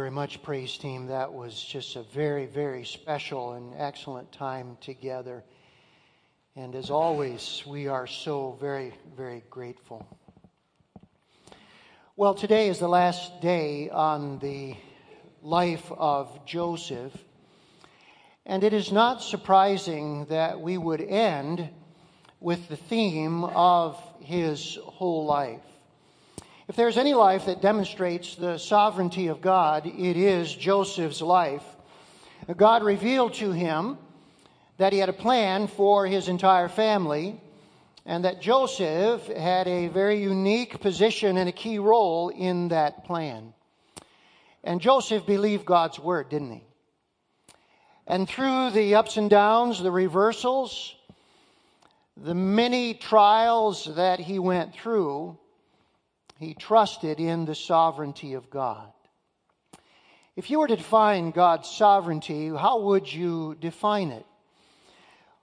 very much, praise team. That was just a very, very special and excellent time together. And as always, we are so very, very grateful. Well, today is the last day on the life of Joseph. And it is not surprising that we would end with the theme of his whole life. If there's any life that demonstrates the sovereignty of God, it is Joseph's life. God revealed to him that he had a plan for his entire family and that Joseph had a very unique position and a key role in that plan. And Joseph believed God's word, didn't he? And through the ups and downs, the reversals, the many trials that he went through, he trusted in the sovereignty of God. If you were to define God's sovereignty, how would you define it?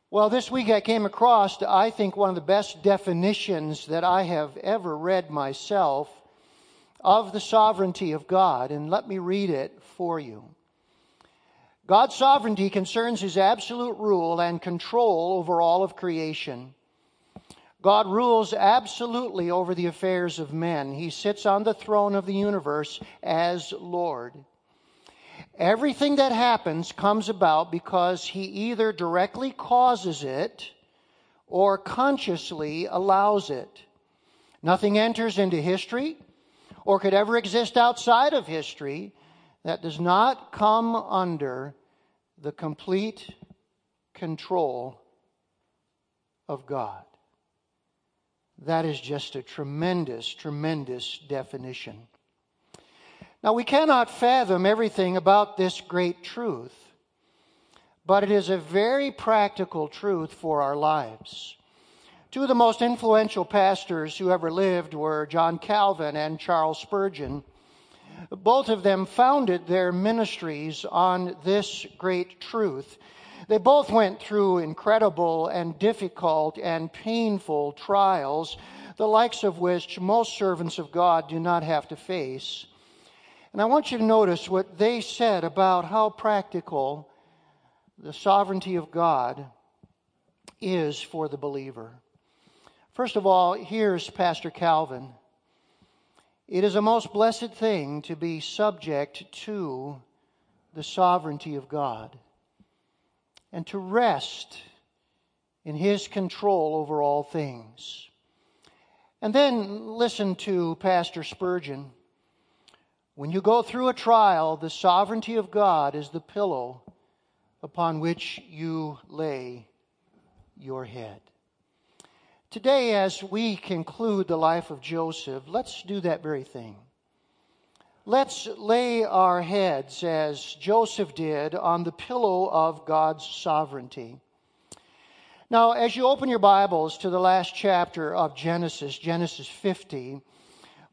Well, this week I came across, I think, one of the best definitions that I have ever read myself of the sovereignty of God, and let me read it for you. God's sovereignty concerns his absolute rule and control over all of creation. God rules absolutely over the affairs of men. He sits on the throne of the universe as Lord. Everything that happens comes about because he either directly causes it or consciously allows it. Nothing enters into history or could ever exist outside of history that does not come under the complete control of God. That is just a tremendous, tremendous definition. Now, we cannot fathom everything about this great truth, but it is a very practical truth for our lives. Two of the most influential pastors who ever lived were John Calvin and Charles Spurgeon. Both of them founded their ministries on this great truth. They both went through incredible and difficult and painful trials, the likes of which most servants of God do not have to face. And I want you to notice what they said about how practical the sovereignty of God is for the believer. First of all, here's Pastor Calvin. It is a most blessed thing to be subject to the sovereignty of God and to rest in His control over all things. And then listen to Pastor Spurgeon. When you go through a trial, the sovereignty of God is the pillow upon which you lay your head. Today, as we conclude the life of Joseph, let's do that very thing. Let's lay our heads, as Joseph did, on the pillow of God's sovereignty. Now, as you open your Bibles to the last chapter of Genesis, Genesis 50,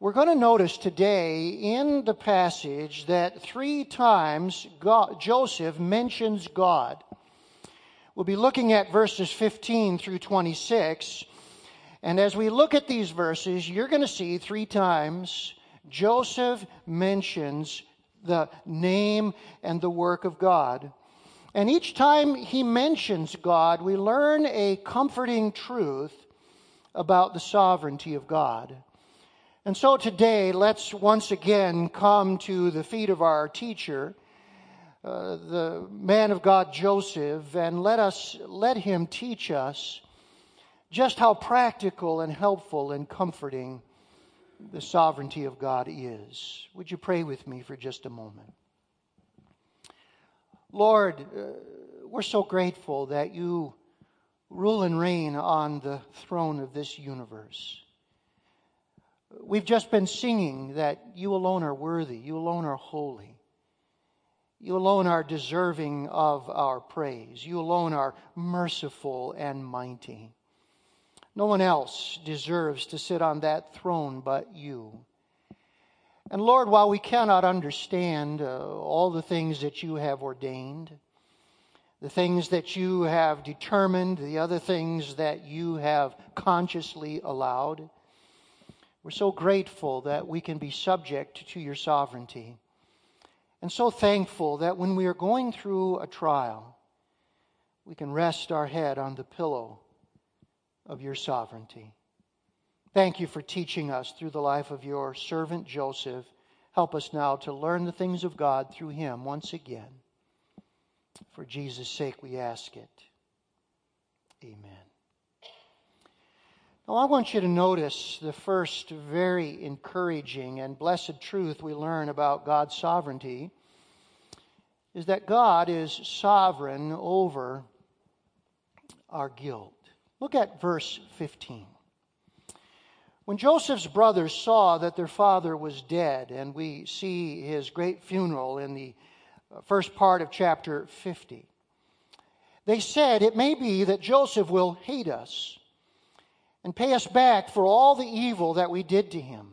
we're going to notice today in the passage that three times God, Joseph mentions God. We'll be looking at verses 15 through 26. And as we look at these verses, you're going to see three times Joseph mentions the name and the work of God. And each time he mentions God, we learn a comforting truth about the sovereignty of God. And so today, let's once again come to the feet of our teacher, uh, the man of God Joseph, and let us let him teach us just how practical and helpful and comforting the sovereignty of God is. Would you pray with me for just a moment? Lord, uh, we're so grateful that you rule and reign on the throne of this universe. We've just been singing that you alone are worthy, you alone are holy. You alone are deserving of our praise. You alone are merciful and mighty. No one else deserves to sit on that throne but you. And Lord, while we cannot understand uh, all the things that you have ordained, the things that you have determined, the other things that you have consciously allowed, we're so grateful that we can be subject to your sovereignty. and so thankful that when we are going through a trial, we can rest our head on the pillow of your sovereignty. Thank you for teaching us through the life of your servant Joseph. Help us now to learn the things of God through him once again. For Jesus' sake, we ask it. Amen. Now, I want you to notice the first very encouraging and blessed truth we learn about God's sovereignty is that God is sovereign over our guilt. Look at verse 15. When Joseph's brothers saw that their father was dead, and we see his great funeral in the uh, first part of chapter 50, they said, It may be that Joseph will hate us and pay us back for all the evil that we did to him.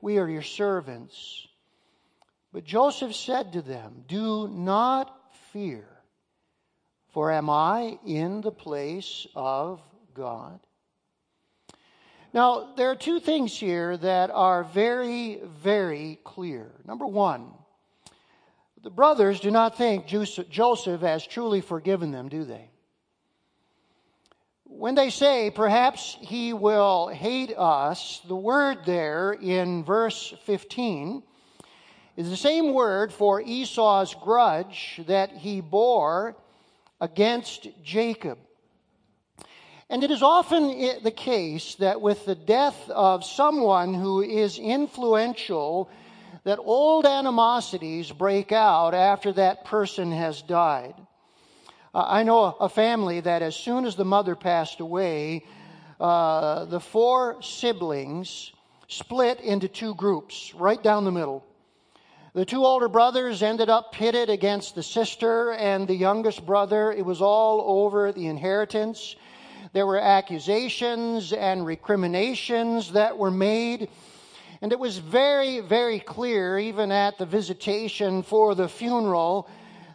we are your servants. But Joseph said to them, Do not fear, for am I in the place of God? Now, there are two things here that are very, very clear. Number one, the brothers do not think Joseph has truly forgiven them, do they? When they say, perhaps he will hate us, the word there in verse 15 is the same word for Esau's grudge that he bore against Jacob. And it is often the case that with the death of someone who is influential, that old animosities break out after that person has died. I know a family that as soon as the mother passed away, uh, the four siblings split into two groups, right down the middle. The two older brothers ended up pitted against the sister and the youngest brother. It was all over the inheritance. There were accusations and recriminations that were made. And it was very, very clear, even at the visitation for the funeral,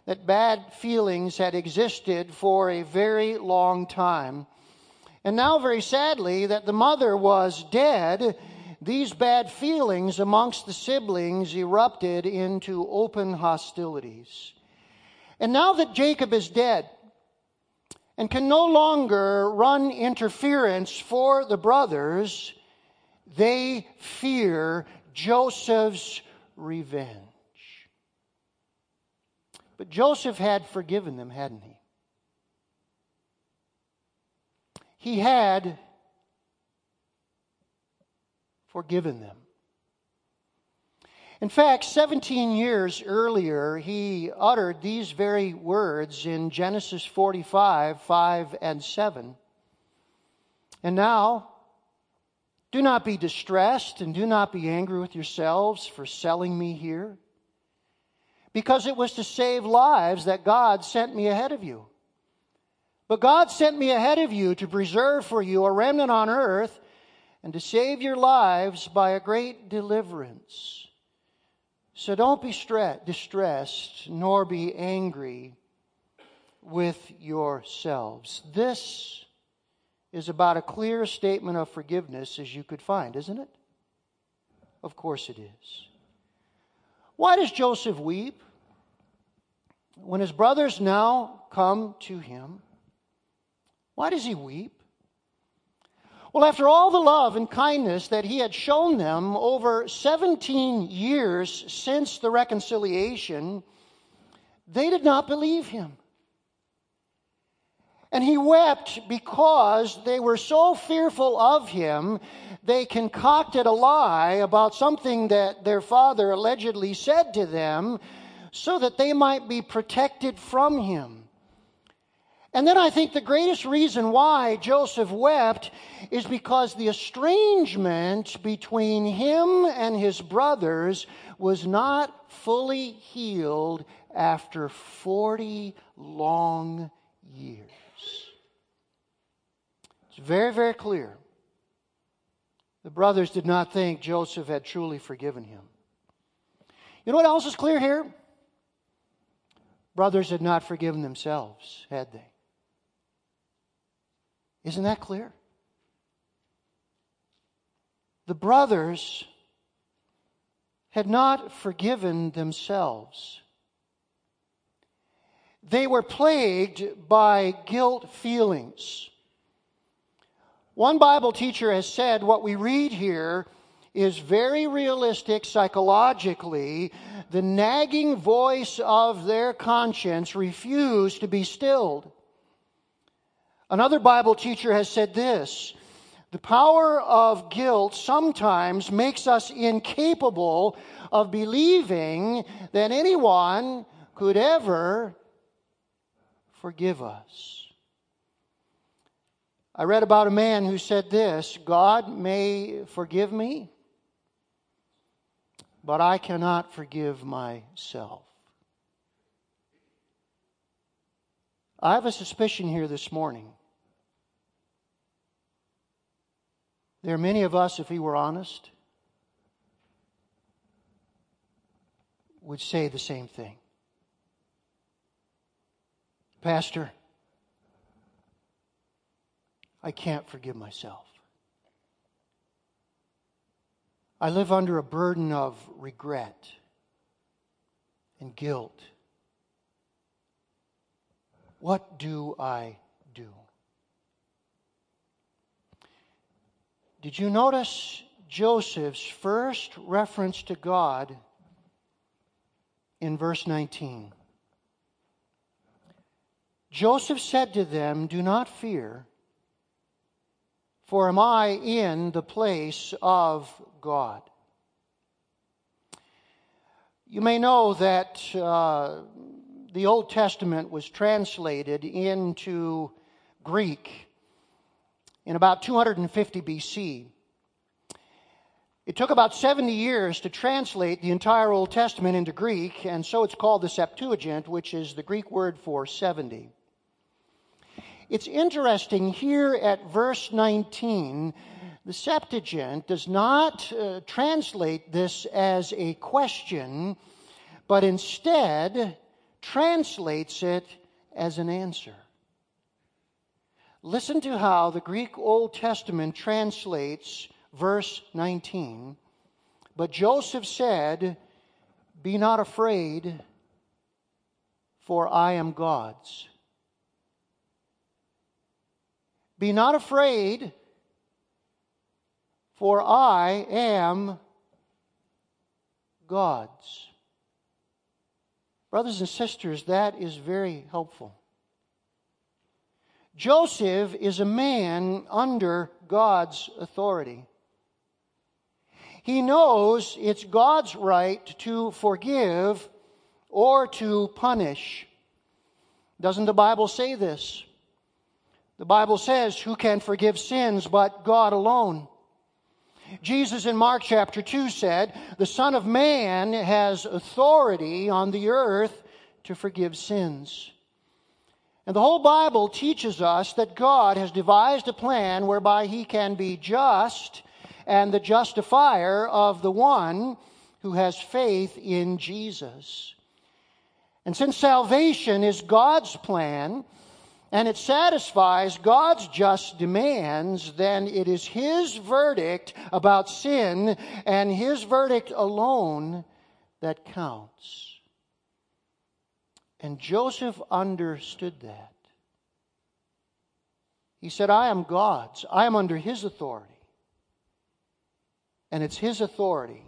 that bad feelings had existed for a very long time. And now, very sadly, that the mother was dead, these bad feelings amongst the siblings erupted into open hostilities. And now that Jacob is dead and can no longer run interference for the brothers, they fear Joseph's revenge. But Joseph had forgiven them, hadn't he? He had forgiven them. In fact, 17 years earlier, he uttered these very words in Genesis 45 5 and 7. And now, do not be distressed and do not be angry with yourselves for selling me here because it was to save lives that God sent me ahead of you. But God sent me ahead of you to preserve for you a remnant on earth and to save your lives by a great deliverance. So don't be distressed, nor be angry with yourselves. This is about a clear statement of forgiveness as you could find, isn't it? Of course it is. Why does Joseph weep? When his brothers now come to him, why does he weep? Well, after all the love and kindness that he had shown them over 17 years since the reconciliation, they did not believe him. And he wept because they were so fearful of him, they concocted a lie about something that their father allegedly said to them so that they might be protected from him. And then I think the greatest reason why Joseph wept is because the estrangement between him and his brothers was not fully healed after 40 long years. Very, very clear. The brothers did not think Joseph had truly forgiven him. You know what else is clear here? Brothers had not forgiven themselves, had they? Isn't that clear? The brothers had not forgiven themselves. They were plagued by guilt feelings. One Bible teacher has said what we read here is very realistic psychologically. The nagging voice of their conscience refused to be stilled. Another Bible teacher has said this the power of guilt sometimes makes us incapable of believing that anyone could ever forgive us. I read about a man who said this God may forgive me, but I cannot forgive myself. I have a suspicion here this morning There are many of us, if we were honest, would say the same thing. Pastor, I can't forgive myself. I live under a burden of regret and guilt. What do I do? Did you notice Joseph's first reference to God in verse 19? Joseph said to them, Do not fear, for am I in the place of God? You may know that uh, the Old Testament was translated into Greek in about 250 BC. It took about 70 years to translate the entire Old Testament into Greek, and so it's called the Septuagint, which is the Greek word for 70. It's interesting here at verse 19, the Septuagint does not uh, translate this as a question, but instead translates it as an answer. Listen to how the Greek Old Testament translates verse 19. But Joseph said, Be not afraid, for I am God's. Be not afraid, for I am God's. Brothers and sisters, that is very helpful. Joseph is a man under God's authority. He knows it's God's right to forgive or to punish. Doesn't the Bible say this? The Bible says, Who can forgive sins but God alone? Jesus in Mark chapter 2 said, The Son of Man has authority on the earth to forgive sins. And the whole Bible teaches us that God has devised a plan whereby he can be just and the justifier of the one who has faith in Jesus. And since salvation is God's plan, and it satisfies God's just demands, then it is His verdict about sin and His verdict alone that counts. And Joseph understood that. He said, I am God's. I am under His authority. And it's His authority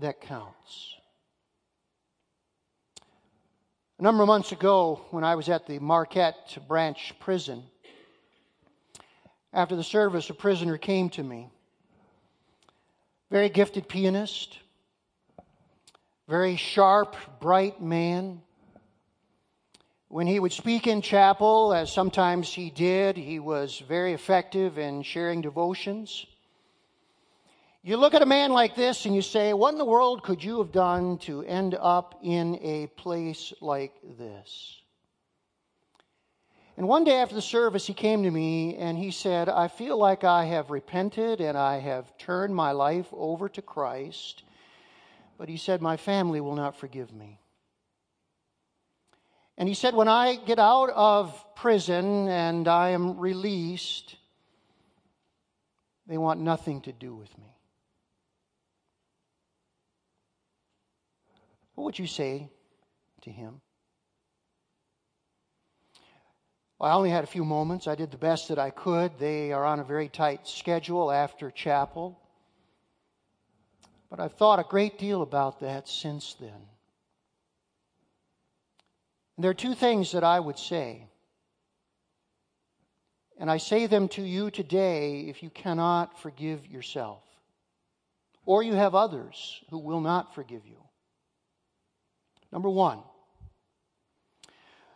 that counts. A number of months ago, when I was at the Marquette Branch Prison, after the service, a prisoner came to me. Very gifted pianist, very sharp, bright man. When he would speak in chapel, as sometimes he did, he was very effective in sharing devotions. You look at a man like this and you say, What in the world could you have done to end up in a place like this? And one day after the service, he came to me and he said, I feel like I have repented and I have turned my life over to Christ. But he said, My family will not forgive me. And he said, When I get out of prison and I am released, they want nothing to do with me. What would you say to him? Well, I only had a few moments. I did the best that I could. They are on a very tight schedule after chapel. But I've thought a great deal about that since then. And there are two things that I would say. And I say them to you today if you cannot forgive yourself, or you have others who will not forgive you. Number one,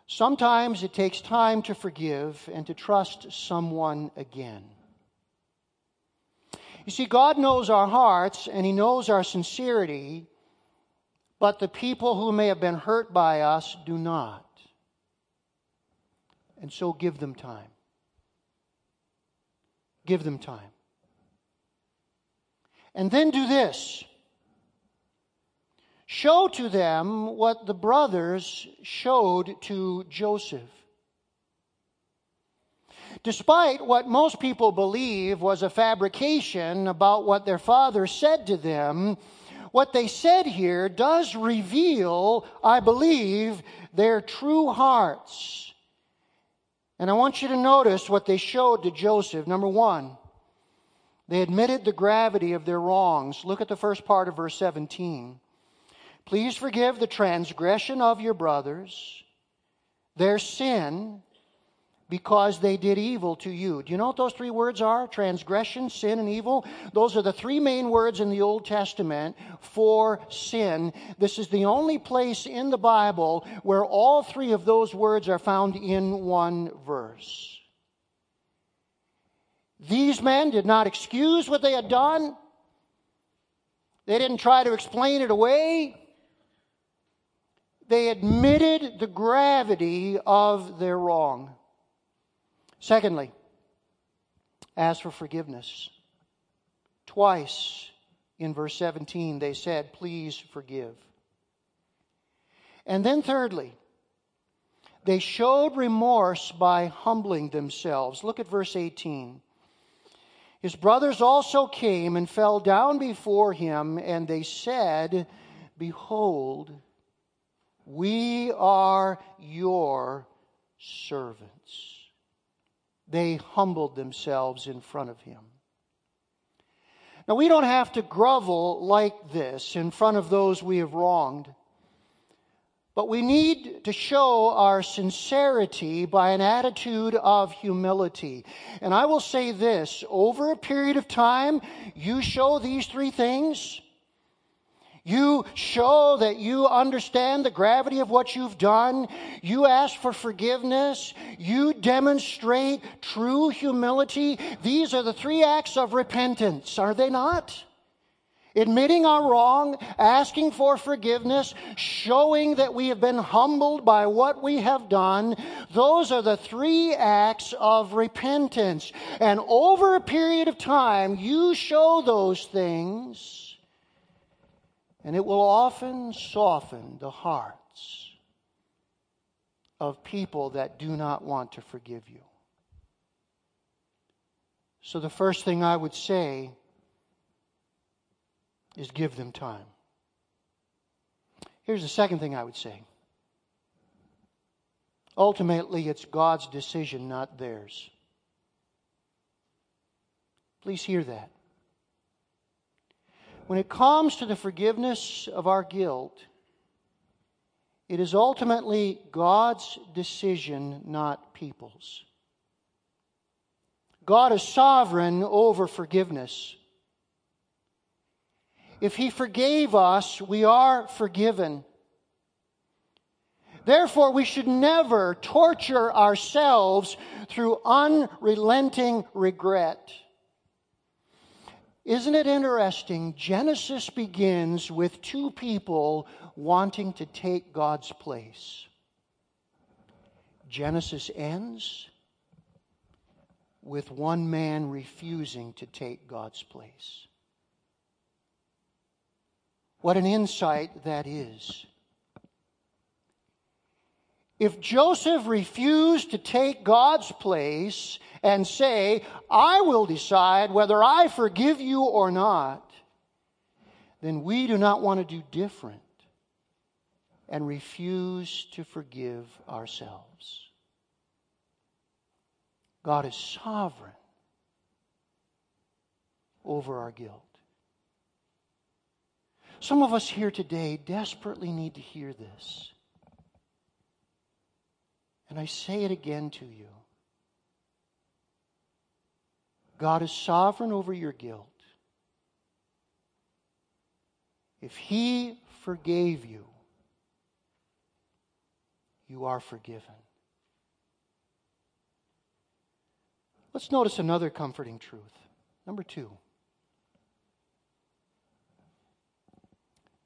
Sometimes it takes time to forgive and to trust someone again. You see, God knows our hearts and He knows our sincerity, but the people who may have been hurt by us do not. And so give them time. Give them time. And then do this Show to them what the brothers showed to Joseph. Despite what most people believe was a fabrication about what their father said to them, what they said here does reveal, I believe, their true hearts. And I want you to notice what they showed to Joseph. Number one, they admitted the gravity of their wrongs. Look at the first part of verse 17. Please forgive the transgression of your brothers, their sin, because they did evil to you. Do you know what those three words are? Transgression, sin, and evil. Those are the three main words in the Old Testament for sin. This is the only place in the Bible where all three of those words are found in one verse. These men did not excuse what they had done. They didn't try to explain it away they admitted the gravity of their wrong. Secondly, ask for forgiveness. Twice in verse 17, they said, Please forgive. And then, thirdly, they showed remorse by humbling themselves. Look at verse 18. His brothers also came and fell down before him, and they said, Behold, we are your servants. They humbled themselves in front of him. Now, we don't have to grovel like this in front of those we have wronged, but we need to show our sincerity by an attitude of humility. And I will say this over a period of time, you show these three things you show that you understand the gravity of what you've done. You ask for forgiveness. You demonstrate true humility. These are the three acts of repentance, are they not? Admitting our wrong, asking for forgiveness, showing that we have been humbled by what we have done. Those are the three acts of repentance. And over a period of time, you show those things and it will often soften the hearts of people that do not want to forgive you. So, the first thing I would say is give them time. Here's the second thing I would say. Ultimately, it's God's decision, not theirs. Please hear that when it comes to the forgiveness of our guilt, it is ultimately God's decision, not people's. God is sovereign over forgiveness. If He forgave us, we are forgiven. Therefore, we should never torture ourselves through unrelenting regret. Isn't it interesting? Genesis begins with two people wanting to take God's place. Genesis ends with one man refusing to take God's place. What an insight that is. If Joseph refused to take God's place and say, I will decide whether I forgive you or not, then we do not want to do different and refuse to forgive ourselves. God is sovereign over our guilt. Some of us here today desperately need to hear this. And I say it again to you God is sovereign over your guilt. If He forgave you, you are forgiven. Let's notice another comforting truth. Number two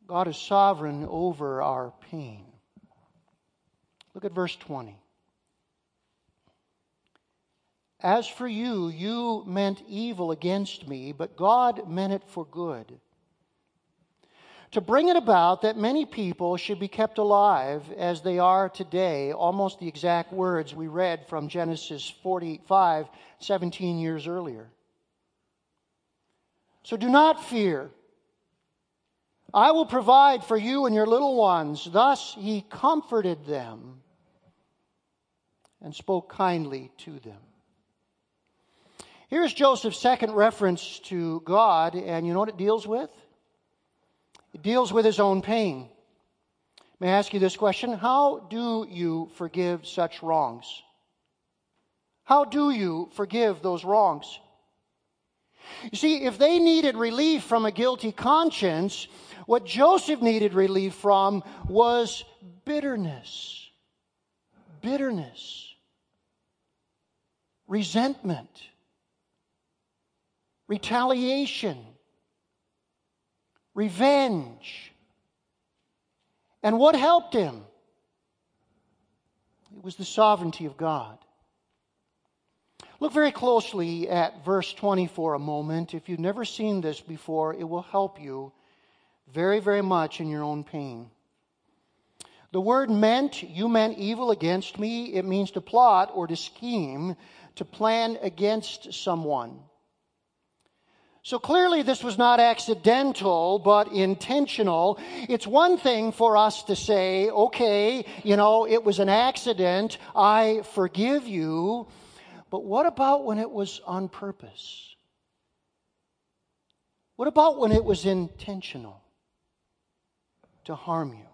God is sovereign over our pain. Look at verse 20. As for you, you meant evil against me, but God meant it for good. To bring it about that many people should be kept alive as they are today, almost the exact words we read from Genesis 45, 17 years earlier. So do not fear. I will provide for you and your little ones. Thus he comforted them and spoke kindly to them. Here's Joseph's second reference to God, and you know what it deals with? It deals with his own pain. May I ask you this question? How do you forgive such wrongs? How do you forgive those wrongs? You see, if they needed relief from a guilty conscience, what Joseph needed relief from was bitterness. Bitterness. Resentment retaliation, revenge. And what helped him? It was the sovereignty of God. Look very closely at verse 20 for a moment. If you've never seen this before, it will help you very, very much in your own pain. The word meant, you meant evil against me. It means to plot or to scheme, to plan against someone. So clearly, this was not accidental, but intentional. It's one thing for us to say, okay, you know, it was an accident, I forgive you. But what about when it was on purpose? What about when it was intentional to harm you?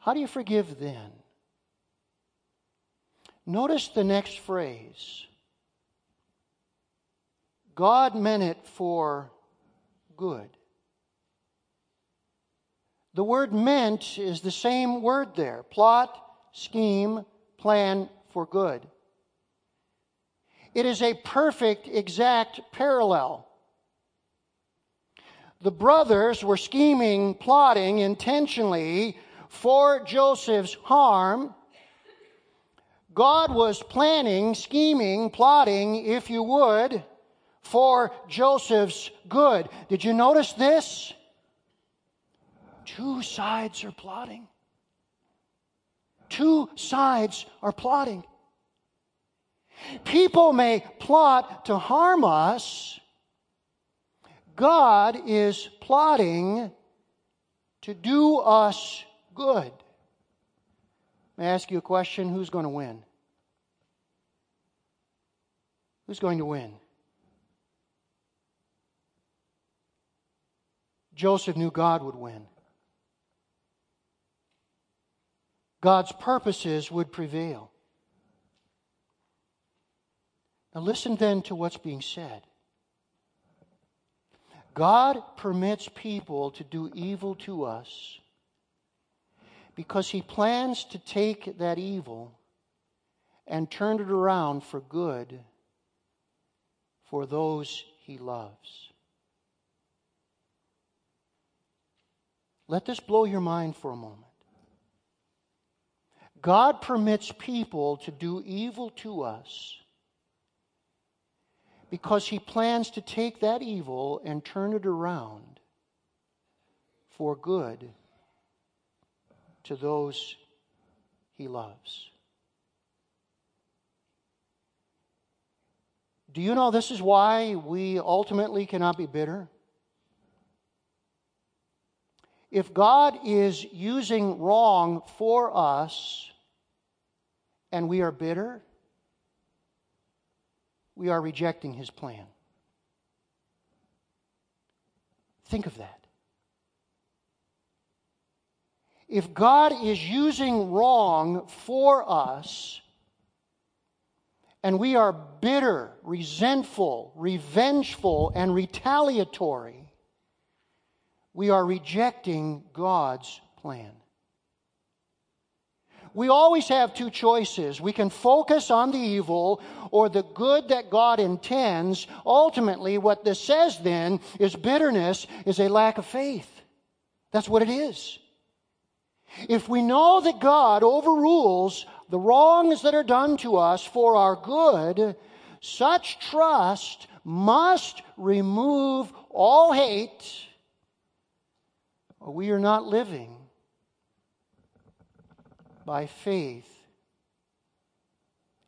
How do you forgive then? Notice the next phrase God meant it for good. The word meant is the same word there plot, scheme, plan for good. It is a perfect, exact parallel. The brothers were scheming, plotting intentionally for Joseph's harm. God was planning, scheming, plotting, if you would, for Joseph's good. Did you notice this? Two sides are plotting. Two sides are plotting. People may plot to harm us. God is plotting to do us good. May I ask you a question? Who's going to win? Who's going to win? Joseph knew God would win. God's purposes would prevail. Now, listen then to what's being said. God permits people to do evil to us because he plans to take that evil and turn it around for good for those he loves. Let this blow your mind for a moment. God permits people to do evil to us because he plans to take that evil and turn it around for good to those he loves. Do you know this is why we ultimately cannot be bitter? If God is using wrong for us and we are bitter, we are rejecting his plan. Think of that. If God is using wrong for us, and we are bitter, resentful, revengeful, and retaliatory, we are rejecting God's plan. We always have two choices. We can focus on the evil or the good that God intends. Ultimately, what this says then is bitterness is a lack of faith. That's what it is. If we know that God overrules the wrongs that are done to us for our good, such trust must remove all hate, we are not living by faith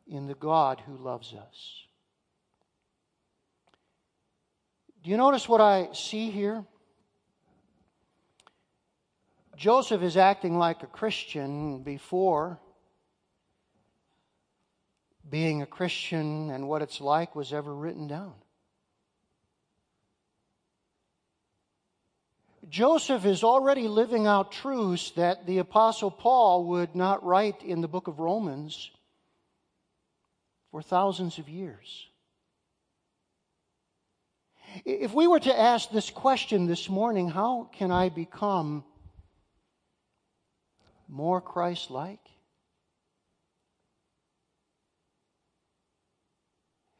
in the God who loves us. Do you notice what I see here? Joseph is acting like a Christian before being a Christian and what it's like was ever written down. Joseph is already living out truths that the Apostle Paul would not write in the book of Romans for thousands of years. If we were to ask this question this morning, how can I become more Christ like?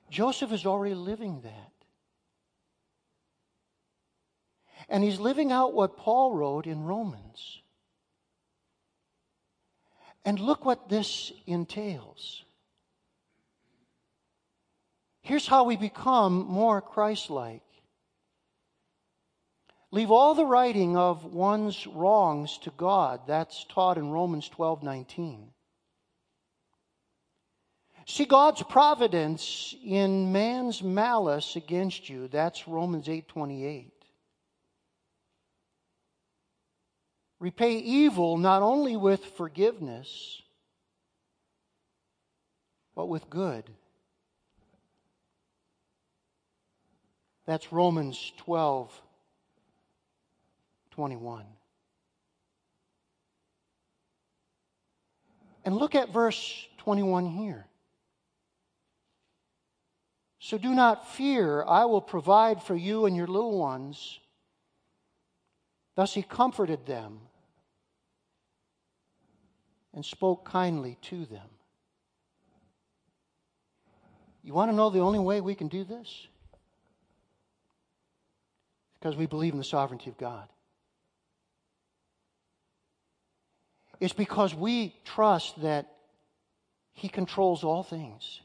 Joseph is already living that. And he's living out what Paul wrote in Romans. And look what this entails. Here's how we become more Christ like Leave all the righting of one's wrongs to God. That's taught in Romans 12 19. See God's providence in man's malice against you. That's Romans 8 28. Repay evil not only with forgiveness, but with good. That's Romans 12 21. And look at verse 21 here. So do not fear, I will provide for you and your little ones. Thus he comforted them and spoke kindly to them. You want to know the only way we can do this? Because we believe in the sovereignty of God. It's because we trust that He controls all things.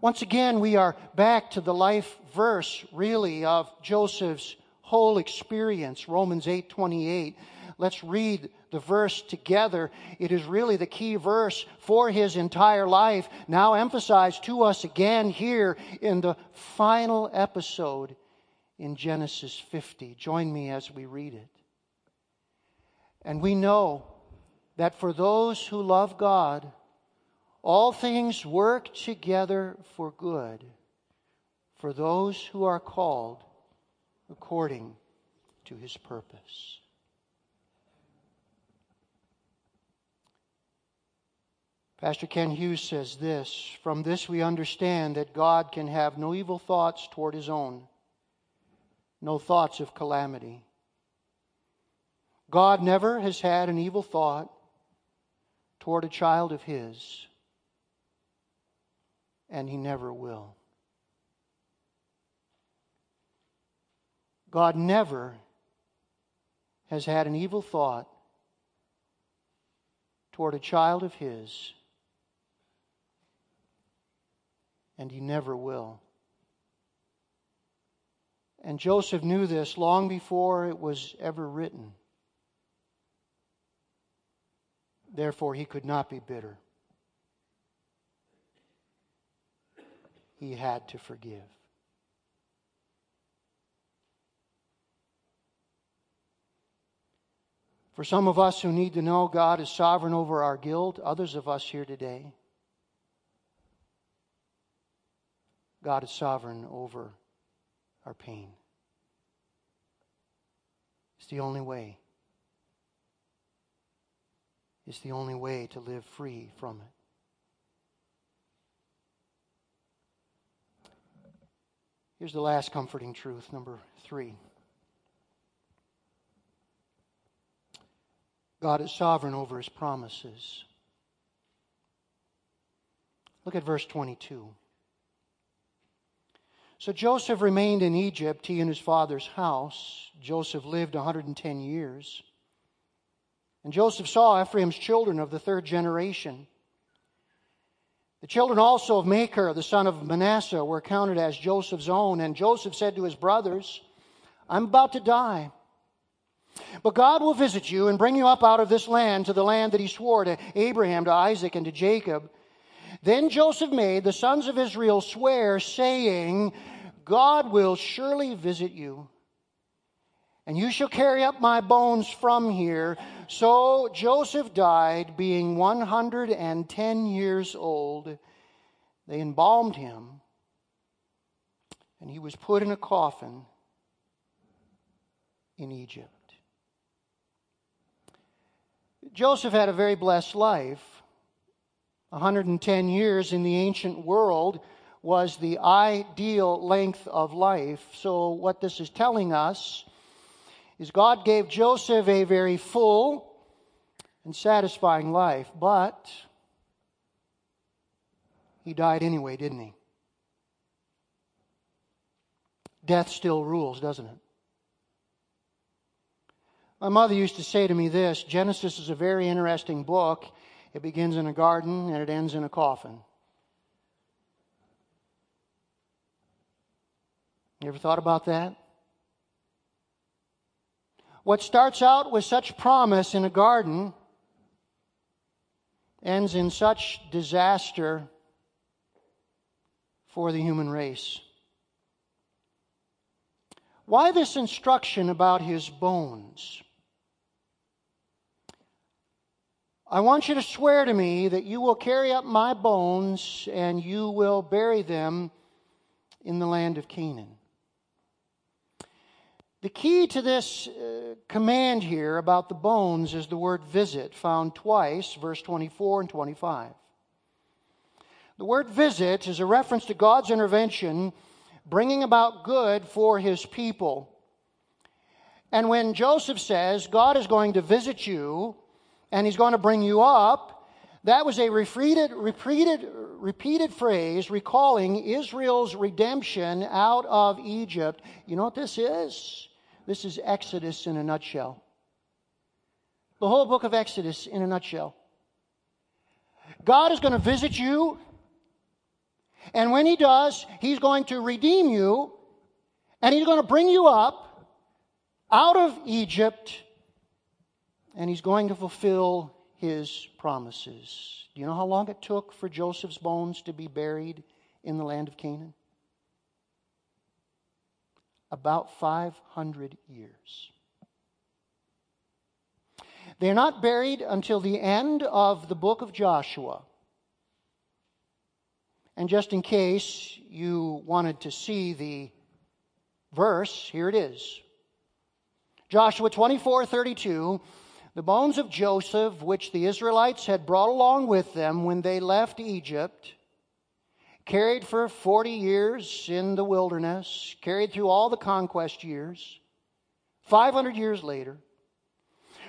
Once again, we are back to the life verse, really, of Joseph's whole experience, Romans 8 28. Let's read the verse together. It is really the key verse for his entire life, now emphasized to us again here in the final episode in Genesis 50. Join me as we read it. And we know that for those who love God, all things work together for good for those who are called according to his purpose. Pastor Kent Hughes says this From this we understand that God can have no evil thoughts toward his own, no thoughts of calamity. God never has had an evil thought toward a child of His, and He never will. God never has had an evil thought toward a child of His, and He never will. And Joseph knew this long before it was ever written. Therefore, he could not be bitter. He had to forgive. For some of us who need to know God is sovereign over our guilt, others of us here today, God is sovereign over our pain. It's the only way. It's the only way to live free from it. Here's the last comforting truth, number three. God is sovereign over his promises. Look at verse 22. So Joseph remained in Egypt, he and his father's house. Joseph lived 110 years. And Joseph saw Ephraim's children of the third generation. The children also of Machir, the son of Manasseh, were counted as Joseph's own. And Joseph said to his brothers, I'm about to die. But God will visit you and bring you up out of this land to the land that he swore to Abraham, to Isaac, and to Jacob. Then Joseph made the sons of Israel swear, saying, God will surely visit you, and you shall carry up my bones from here. So Joseph died, being 110 years old. They embalmed him, and he was put in a coffin in Egypt. Joseph had a very blessed life. 110 years in the ancient world was the ideal length of life. So, what this is telling us is God gave Joseph a very full and satisfying life, but he died anyway, didn't he? Death still rules, doesn't it? My mother used to say to me this Genesis is a very interesting book. It begins in a garden and it ends in a coffin. You ever thought about that? What starts out with such promise in a garden ends in such disaster for the human race. Why this instruction about his bones? I want you to swear to me that you will carry up my bones and you will bury them in the land of Canaan. The key to this uh, command here about the bones is the word visit, found twice, verse 24 and 25. The word visit is a reference to God's intervention bringing about good for his people. And when Joseph says, God is going to visit you, and he's going to bring you up. That was a repeated, repeated, repeated phrase recalling Israel's redemption out of Egypt. You know what this is? This is Exodus in a nutshell. The whole book of Exodus in a nutshell. God is going to visit you, and when He does, He's going to redeem you, and He's going to bring you up out of Egypt and he's going to fulfill his promises. Do you know how long it took for Joseph's bones to be buried in the land of Canaan? About 500 years. They're not buried until the end of the book of Joshua. And just in case you wanted to see the verse, here it is. Joshua 24 32. The bones of Joseph, which the Israelites had brought along with them when they left Egypt, carried for 40 years in the wilderness, carried through all the conquest years, 500 years later,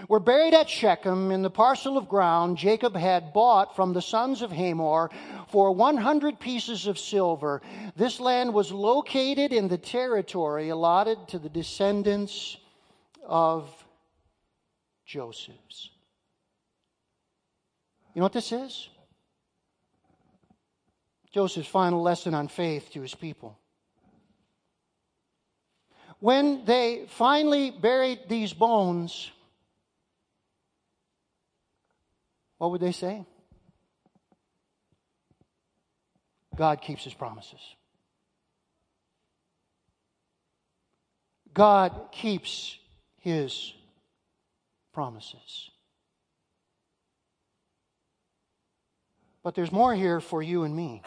were buried at Shechem in the parcel of ground Jacob had bought from the sons of Hamor for 100 pieces of silver. This land was located in the territory allotted to the descendants of Joseph's. You know what this is? Joseph's final lesson on faith to his people. When they finally buried these bones, what would they say? God keeps his promises. God keeps his promises. But there's more here for you and me.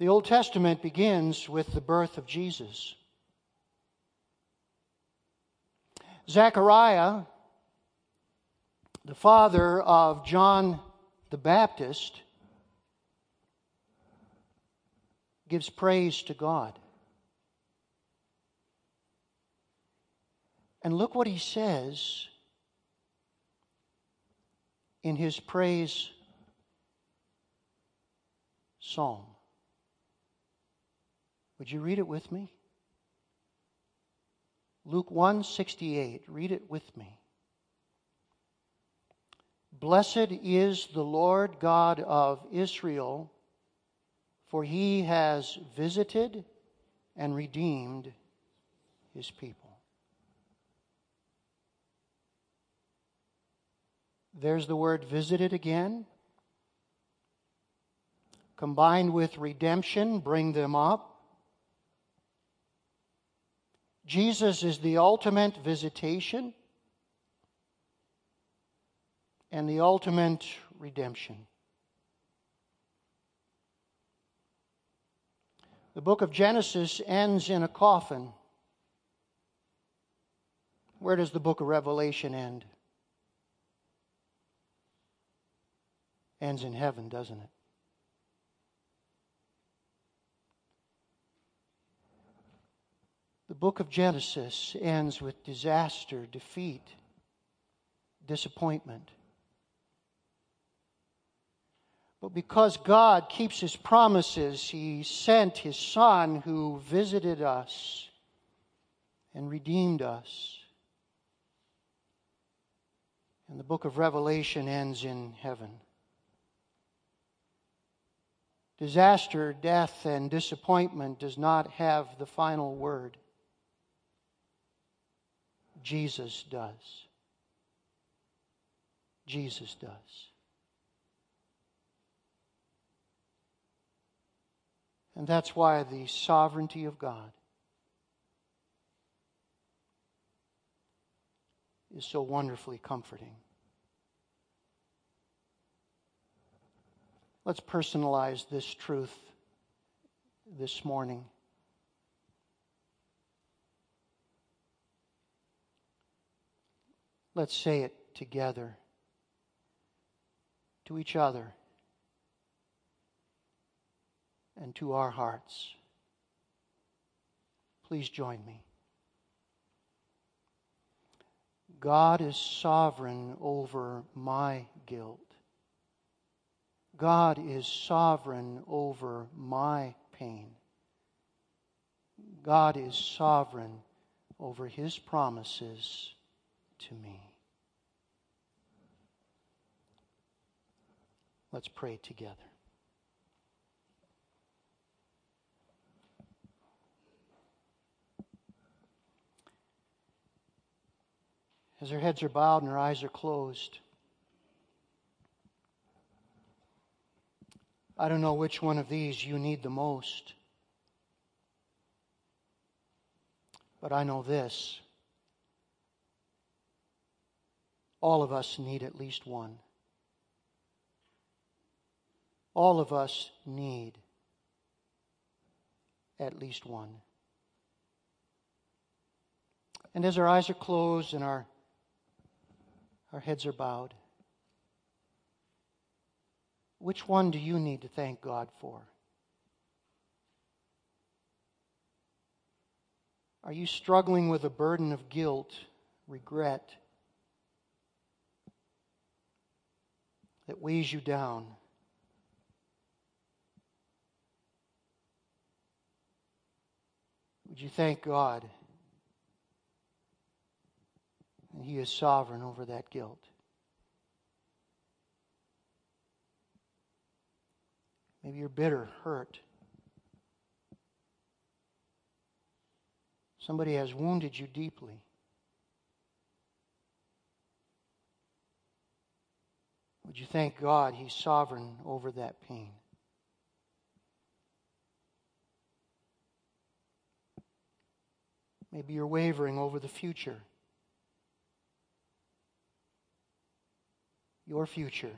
The Old Testament begins with the birth of Jesus. Zechariah, the father of John the Baptist, gives praise to God. And look what he says in his praise psalm. Would you read it with me? Luke 168. Read it with me. Blessed is the Lord God of Israel, for he has visited and redeemed his people. There's the word visited again. Combined with redemption, bring them up. Jesus is the ultimate visitation and the ultimate redemption. The book of Genesis ends in a coffin. Where does the book of Revelation end? Ends in heaven, doesn't it? The book of Genesis ends with disaster, defeat, disappointment. But because God keeps his promises, he sent his Son who visited us and redeemed us. And the book of Revelation ends in heaven. Disaster, death, and disappointment does not have the final word. Jesus does. Jesus does. And that's why the sovereignty of God is so wonderfully comforting. Let's personalize this truth this morning. Let's say it together to each other and to our hearts. Please join me. God is sovereign over my guilt. God is sovereign over my pain. God is sovereign over his promises to me. Let's pray together. As our heads are bowed and our eyes are closed, I don't know which one of these you need the most. But I know this. All of us need at least one. All of us need at least one. And as our eyes are closed and our, our heads are bowed, which one do you need to thank God for? Are you struggling with a burden of guilt, regret that weighs you down? Would you thank God? And He is sovereign over that guilt. Maybe you're bitter, hurt. Somebody has wounded you deeply. Would you thank God He's sovereign over that pain? Maybe you're wavering over the future. Your future.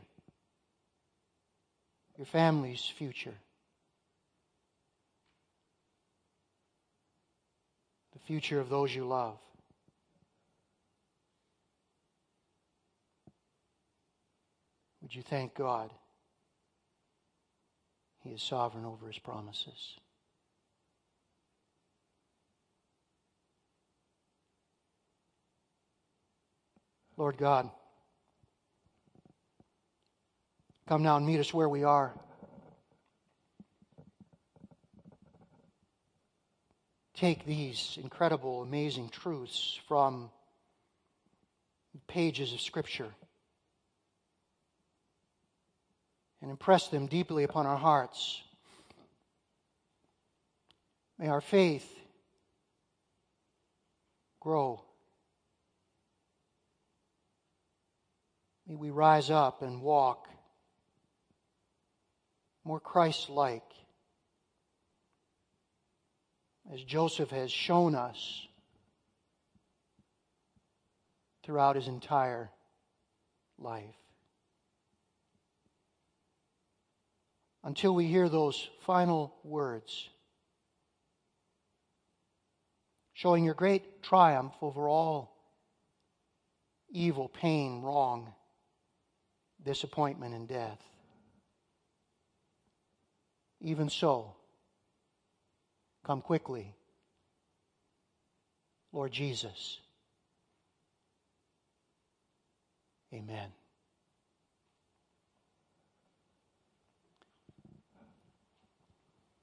Your family's future. The future of those you love. Would you thank God? He is sovereign over his promises. Lord God, come now and meet us where we are. Take these incredible, amazing truths from pages of Scripture and impress them deeply upon our hearts. May our faith grow. May we rise up and walk more Christ like as Joseph has shown us throughout his entire life. Until we hear those final words, showing your great triumph over all evil, pain, wrong disappointment, and death. Even so, come quickly, Lord Jesus. Amen.